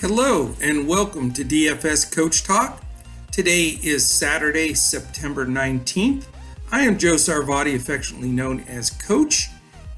Hello, and welcome to DFS Coach Talk. Today is Saturday, September 19th. I am Joe Sarvadi, affectionately known as Coach,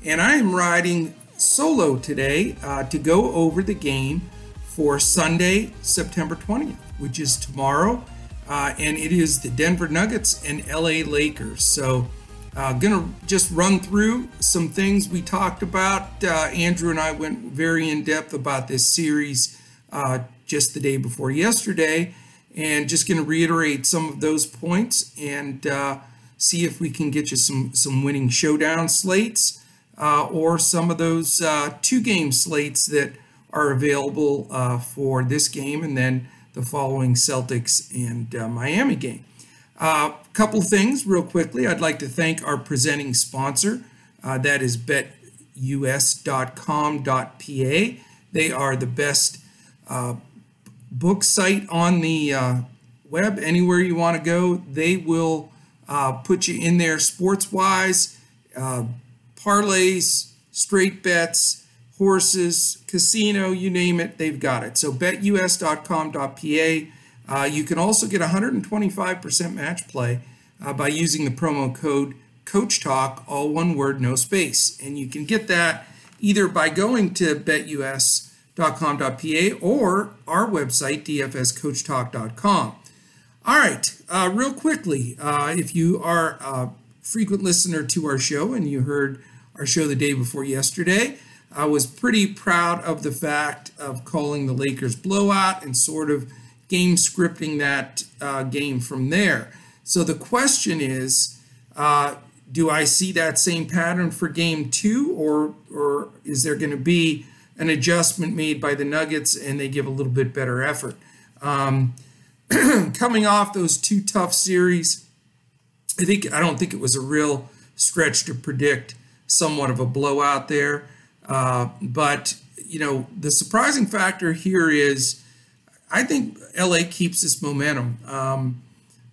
and I am riding solo today uh, to go over the game for Sunday, September 20th, which is tomorrow. Uh, and it is the Denver Nuggets and LA Lakers. So, uh, gonna just run through some things we talked about. Uh, Andrew and I went very in depth about this series uh, just the day before yesterday, and just going to reiterate some of those points and uh, see if we can get you some some winning showdown slates uh, or some of those uh, two game slates that are available uh, for this game and then the following Celtics and uh, Miami game. A couple things real quickly. I'd like to thank our presenting sponsor. that is betus.com.pa. They are the best uh, book site on the uh, web, anywhere you want to go, they will uh, put you in there sports wise, uh, parlays, straight bets, horses, casino, you name it, they've got it. So betus.com.pa. Uh, you can also get 125% match play uh, by using the promo code Coach Talk, all one word, no space. And you can get that either by going to betus.com dfscoachtalk.com.pa or our website, dfscoachtalk.com. All right, uh, real quickly, uh, if you are a frequent listener to our show and you heard our show the day before yesterday, I was pretty proud of the fact of calling the Lakers blowout and sort of game scripting that uh, game from there. So the question is, uh, do I see that same pattern for game two, or or is there going to be an adjustment made by the Nuggets and they give a little bit better effort. Um, coming off those two tough series, I think I don't think it was a real stretch to predict somewhat of a blowout there. Uh, but you know, the surprising factor here is I think LA keeps this momentum. Um,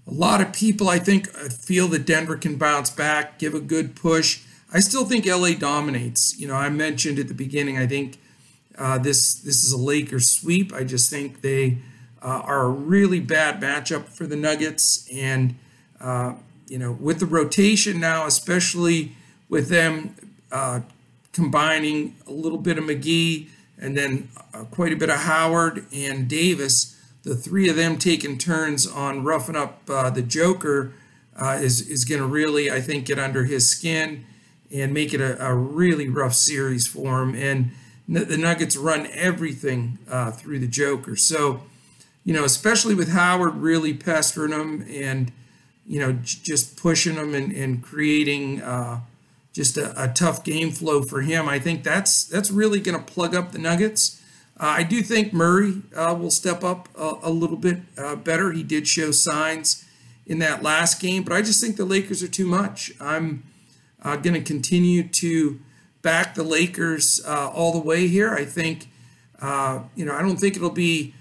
a lot of people, I think, feel that Denver can bounce back, give a good push. I still think LA dominates. You know, I mentioned at the beginning, I think uh, this this is a Lakers sweep. I just think they uh, are a really bad matchup for the Nuggets, and uh, you know with the rotation now, especially with them uh, combining a little bit of McGee and then uh, quite a bit of Howard and Davis, the three of them taking turns on roughing up the Joker is is going to really, I think, get under his skin and make it a, a really rough series for him and the Nuggets run everything uh, through the Joker. So, you know, especially with Howard really pestering them and, you know, j- just pushing them and, and creating uh, just a, a, tough game flow for him. I think that's that's really going to plug up the Nuggets. Uh, I do think Murray uh, will step up a, a little bit uh, better. He did show signs in that last game, but I just think the Lakers are too much. I'm uh, going to continue to back the Lakers uh, all the way here. I think, uh, you know, I don't think it'll be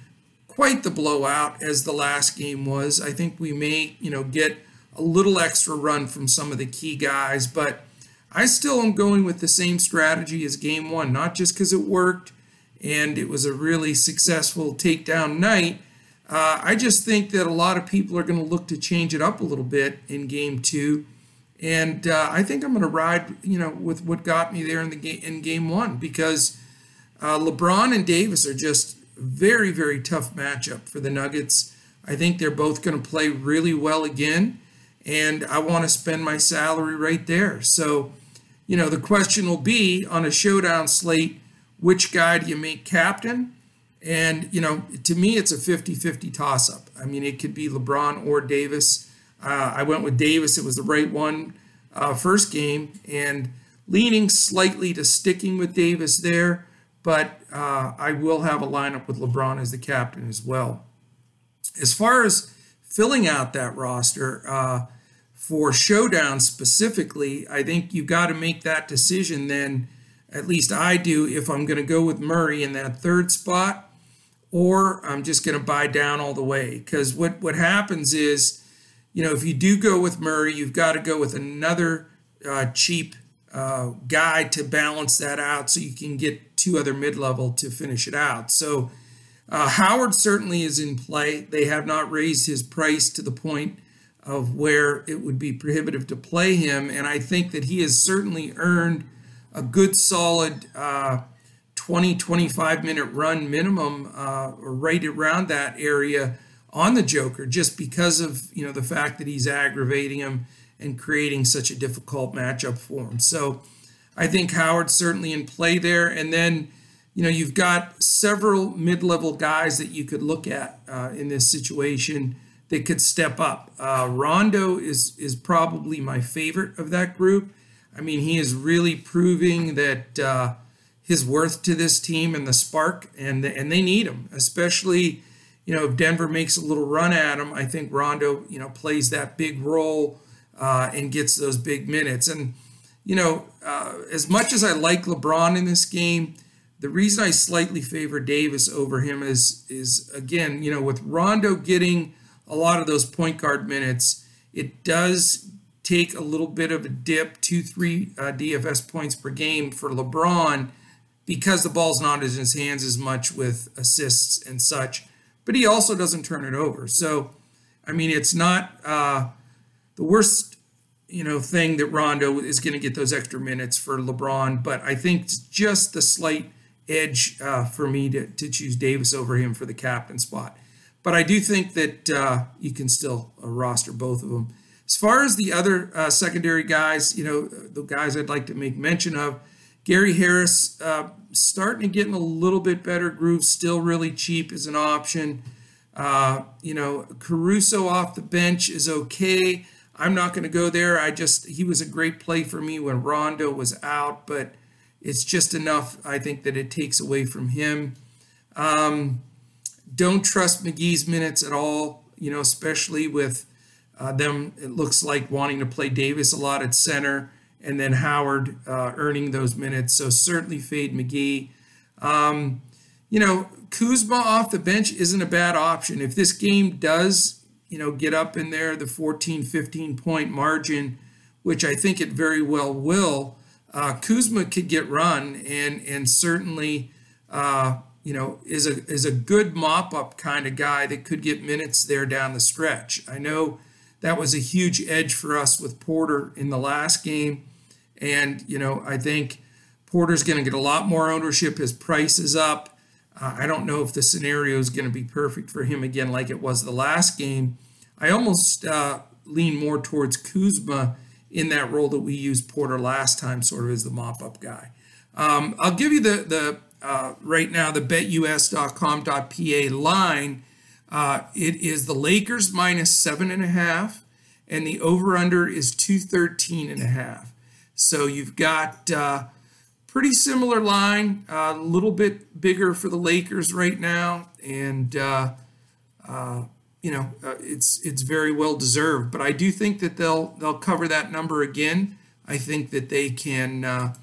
quite the blowout as the last game was. I think we may, you know, get a little extra run from some of the key guys, but I still am going with the same strategy as game one, not just because it worked and it was a really successful takedown night. Uh, I just think that a lot of people are going to look to change it up a little bit in game two and uh, I think I'm going to ride, you know, with what got me there in the game in game one because uh, LeBron and Davis are just very very tough matchup for the Nuggets. I think they're both going to play really well again, and I want to spend my salary right there. So, you know, the question will be on a showdown slate, which guy do you make captain? And, you know, to me, it's a 50 50 toss up. I mean, it could be LeBron or Davis. Uh, I went with Davis. It was the right one uh, first game, and leaning slightly to sticking with Davis there, but uh, I will have a lineup with LeBron as the captain as well. As far as filling out that roster uh, for showdown specifically, I think you've got to make that decision then. At least I do if I'm going to go with Murray in that third spot, or I'm just going to buy down all the way. Because what, what happens is you know, if you do go with Murray, you've got to go with another uh, cheap uh, guy to balance that out so you can get two other mid level to finish it out. So Uh, Howard certainly is in play. They have not raised his price to the point of where it would be prohibitive to play him. And I think that he has certainly earned a good solid uh, 20, 25 minute run minimum uh, right around that area on the Joker just because of, you know, the fact that he's aggravating him and creating such a difficult matchup for him. So I think Howard's certainly in play there. And then, you know, you've got several mid level guys that you could look at uh, in this situation that could step up. Uh, Rondo is is probably my favorite of that group. I mean, he is really proving that uh, his worth to this team and the spark, and the, and they need him, especially. You know, if Denver makes a little run at him, I think Rondo, you know, plays that big role uh, and gets those big minutes. And you know, uh, as much as I like LeBron in this game, the reason I slightly favor Davis over him is is again, you know, with Rondo getting a lot of those point guard minutes, it does take a little bit of a dip, two, three uh, DFS points per game for LeBron because the ball's not in his hands as much with assists and such. But he also doesn't turn it over. So, I mean, it's not uh, the worst, you know, thing that Rondo is going to get those extra minutes for LeBron. But I think it's just the slight edge uh, for me to, to choose Davis over him for the captain spot. But I do think that uh, you can still uh, roster both of them. As far as the other uh, secondary guys, you know, the guys I'd like to make mention of, Gary Harris uh, starting to get in a little bit better groove, still really cheap as an option. Uh, you know, Caruso off the bench is okay. I'm not going to go there. I just, he was a great play for me when Rondo was out, but it's just enough, I think, that it takes away from him. Um, don't trust McGee's minutes at all, you know, especially with uh, them, it looks like wanting to play Davis a lot at center and then Howard uh, earning those minutes. So certainly fade McGee. Um, you know, Kuzma off the bench isn't a bad option. If this game does, you know, get up in there, the 14, 15 point margin, which I think it very well will, uh, Kuzma could get run and and certainly uh, you know, is a is a good mop up kind of guy that could get minutes there down the stretch. I know that was a huge edge for us with Porter in the last game, and you know, I think Porter's going to get a lot more ownership. His price is up. Uh, I don't know if the scenario is going to be perfect for him again, like it was the last game. I almost uh, lean more towards Kuzma in that role that we used Porter last time, sort of as the mop up guy. Um, I'll give you the the uh, right now, the betus.com.pa line, uh, it is the Lakers minus seven and a half, and the over under is 213 and a half. So you've got uh, pretty similar line, a little bit bigger for the Lakers right now, and uh, uh, you know uh, it's it's very well deserved. But I do think that they'll they'll cover that number again. I think that they can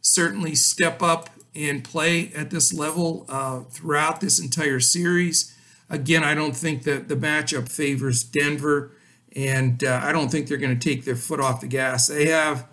certainly step up and play at this level uh, throughout this entire series. Again, I don't think that the matchup favors Denver, and uh, I don't think they're going to take their foot off the gas. They have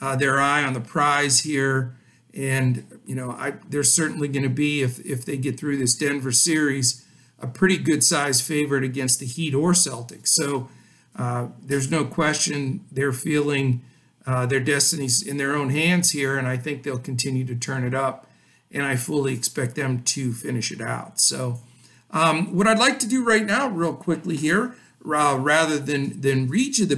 uh, their eye on the prize here, and you know I, they're certainly going to be if if they get through this Denver series a pretty good size favorite against the Heat or Celtics. So uh, there's no question they're feeling uh, their destinies in their own hands here, and I think they'll continue to turn it up. And I fully expect them to finish it out. So, um, what I'd like to do right now, real quickly here, uh, rather than than read you the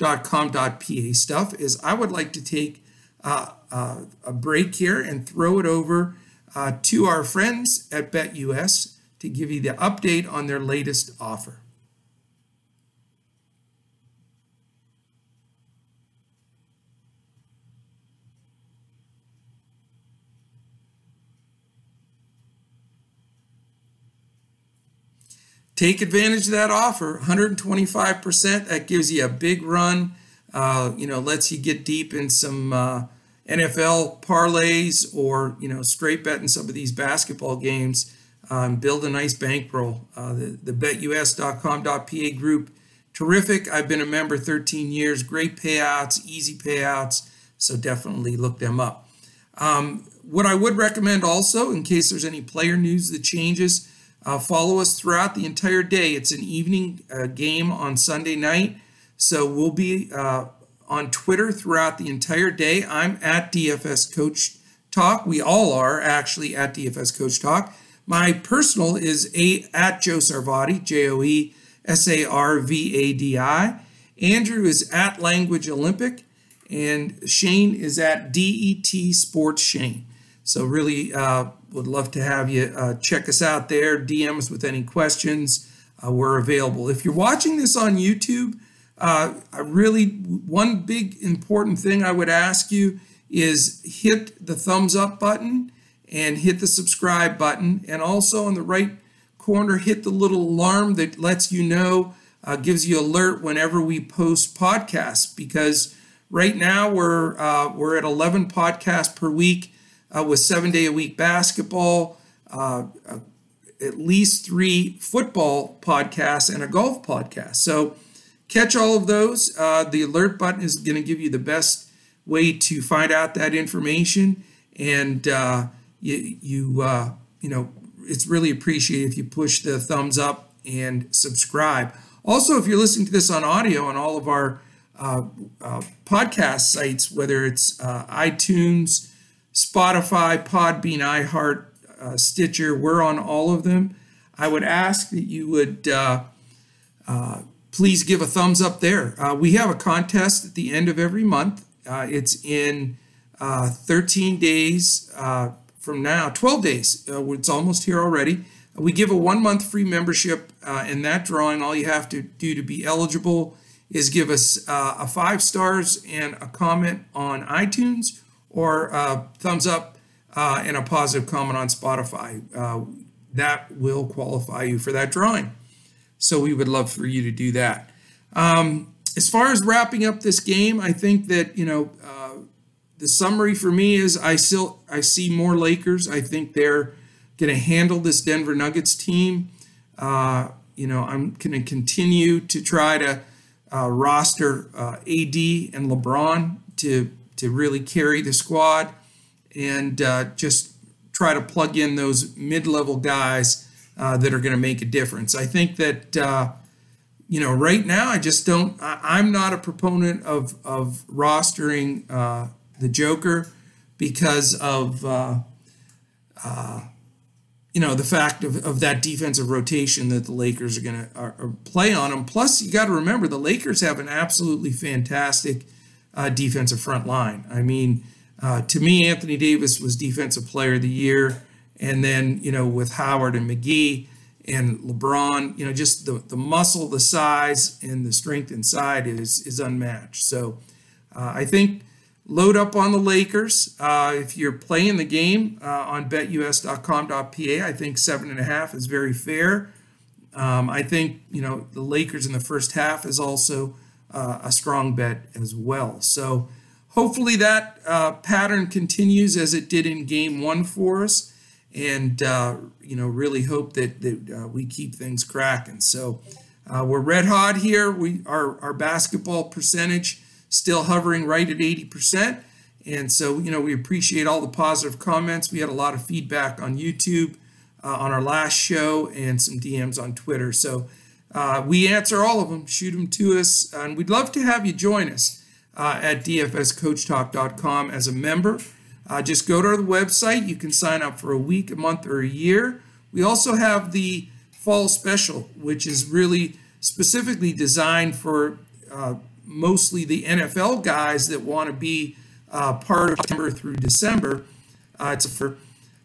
betus.com.pa stuff, is I would like to take uh, uh, a break here and throw it over uh, to our friends at BetUS to give you the update on their latest offer. Take advantage of that offer. 125% that gives you a big run uh, you know lets you get deep in some uh, nfl parlays or you know straight bet in some of these basketball games um, build a nice bankroll. Uh, the, the betus.com.pa group terrific. I've been a member 13 years. Great payouts easy payouts so definitely look them up. Um, what I would recommend also, in case there's any player news that changes, uh, follow us throughout the entire day. It's an evening uh, game on Sunday night, so we'll be uh, on Twitter throughout the entire day. I'm at DFS Coach Talk. We all are actually at DFS Coach Talk. My personal is a at Joe Sarvadi, J O E S A R V A D I. Andrew is at Language Olympic, and Shane is at DET Sports Shane. So really uh, would love to have you uh, check us out there. DM us with any questions. Uh, we're available. If you're watching this on YouTube, uh, I really one big important thing I would ask you is hit the thumbs up button and hit the subscribe button, and also on the right corner hit the little alarm that lets you know, uh, gives you alert whenever we post podcasts because right now we're uh, we're at 11 podcasts per week uh, with seven day a week basketball, uh, uh, at least three football podcasts, and a golf podcast. So catch all of those. Uh, the alert button is going to give you the best way to find out that information, and uh, you you you know it's really appreciated if you push the thumbs up and subscribe. Also, if you're listening to this on audio on all of our uh, uh, podcast sites, whether it's uh, iTunes, Spotify, Podbean, iHeart, uh, Stitcher. We're on all of them. I would ask that you would uh, uh, please give a thumbs up there. Uh, we have a contest at the end of every month. Uh, it's in uh, 13 days from now, 12 days. it's almost here already. We give a one month free membership. in that drawing, all you have to do to be eligible is give us a five stars and a comment on iTunes or uh, thumbs up uh, and a positive comment on Spotify. Uh, that will qualify you for that drawing. So we would love for you to do that. Um, as far as wrapping up this game, I think that you know uh, the summary for me is I still I see more Lakers. I think they're going to handle this Denver Nuggets team. Uh, you know I'm going to continue to try to roster AD and LeBron to to really carry the squad and uh, just try to plug in those mid-level guys uh, that are going to make a difference. I think that uh, you know right now I just don't. I, am not a proponent of of rostering uh, the Joker because of uh, uh, you know the fact of, of that defensive rotation that the Lakers are going to play on them. Plus, you got to remember the Lakers have an absolutely fantastic uh, defensive front line. I mean, uh, to me, Anthony Davis was Defensive Player of the Year. And then, you know, with Howard and McGee and LeBron, you know, just the, the muscle, the size, and the strength inside is, is unmatched. So uh, I think load up on the Lakers. Uh, if you're playing the game uh, on betus.com.pa, I think seven and a half is very fair. Um, I think, you know, the Lakers in the first half is also uh, a strong bet as well. So hopefully that uh, pattern continues as it did in game one for us. And, uh, you know, really hope that, that uh, we keep things cracking. So uh, we're red hot here. We our, our basketball percentage still hovering right at 80%. And so, you know, we appreciate all the positive comments. We had a lot of feedback on YouTube uh, on our last show and some DMs on Twitter. So uh, we answer all of them. Shoot them to us, and we'd love to have you join us uh, at dfscoachtalk.com as a member. Uh, just go to our website. You can sign up for a week, a month, or a year. We also have the fall special, which is really specifically designed for uh, mostly the NFL guys that want to be uh, part of September through December. Uh, it's a for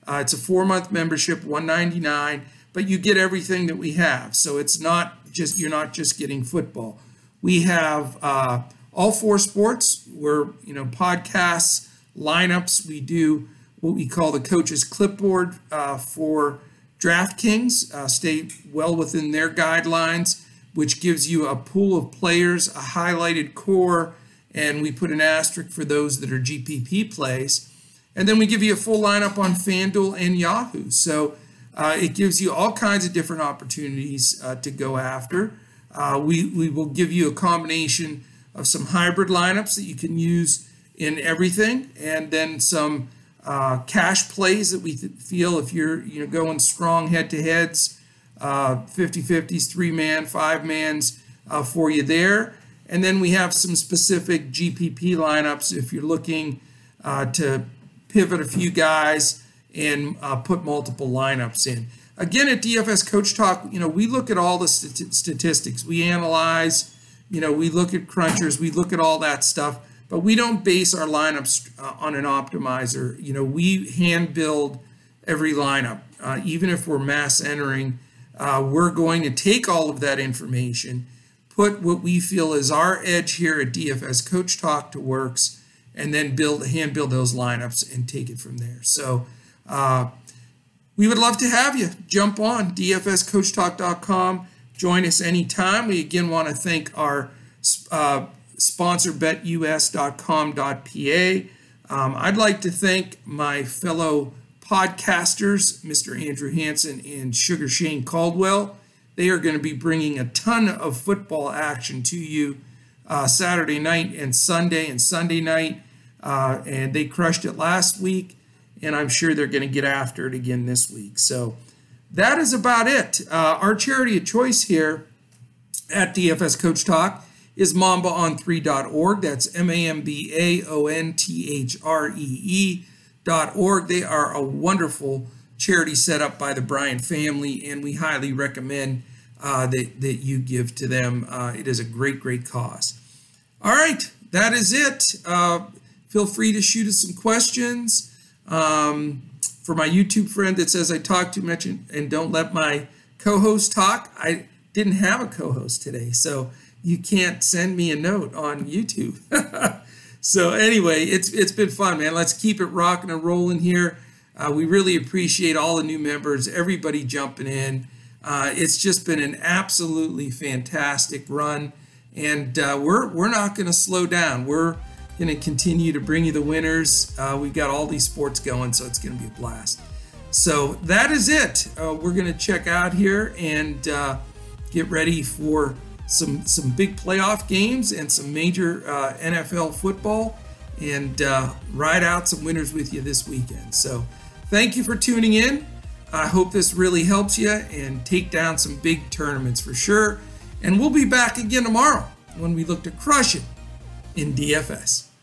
it's a four month membership, 199 but you get everything that we have. So it's not just you're not just getting football. We have uh, all four sports. We're you know podcasts, lineups. We do what we call the coaches clipboard uh, for DraftKings. Uh, stay well within their guidelines, which gives you a pool of players, a highlighted core, and we put an asterisk for those that are GPP plays. And then we give you a full lineup on FanDuel and Yahoo. So uh, it gives you all kinds of different opportunities uh, to go after. Uh, we, we will give you a combination of some hybrid lineups that you can use in everything, and then some uh, cash plays that we th- feel if you're you know going strong head to heads, uh, 50 50s, three man, five mans uh, for you there. And then we have some specific GPP lineups if you're looking to pivot a few guys and uh, put multiple lineups in. Again, at DFS Coach Talk, you know, we look at all the st- statistics. We analyze, you know, we look at crunchers, we look at all that stuff, but we don't base our lineups uh, on an optimizer. You know, we hand build every lineup, uh, even if we're mass entering. Uh, we're going to take all of that information, put what we feel is our edge here at DFS Coach Talk to works, and then build hand build those lineups and take it from there. So uh, we would love to have you jump on dfscoachtalk.com. Join us anytime. We again want to thank our uh, sponsor, betus.com.pa. Um, I'd like to thank my fellow podcasters, Mr. Andrew Hanson and Sugar Shane Caldwell. They are going to be bringing a ton of football action to you uh, Saturday night and Sunday and Sunday night. Uh, and they crushed it last week and I'm sure they're going to get after it again this week. So that is about it. Uh, our charity of choice here at DFS Coach Talk is mambaon3.org. That's M A M B A O N T H R E E dot org. They are a wonderful charity set up by the Bryant family, and we highly recommend uh, that, that you give to them. Uh, it is a great, great cause. All right, that is it. Uh, feel free to shoot us some questions. Um, for my YouTube friend that says I talk too much and, don't let my co-host talk, I didn't have a co-host today, so you can't send me a note on YouTube. so anyway, it's it's been fun, man. Let's keep it rocking and rolling here. Uh, we really appreciate all the new members, everybody jumping in. Uh, it's just been an absolutely fantastic run, and uh, we're we're not going to slow down. We're going to continue to bring you the winners. Uh, we've got all these sports going, so it's going to be a blast. So that is it. Uh, we're going to check out here and uh, get ready for some some big playoff games and some major uh, NFL football, and uh, ride out some winners with you this weekend. So thank you for tuning in. I hope this really helps you and take down some big tournaments for sure. And we'll be back again tomorrow when we look to crush it in DFS.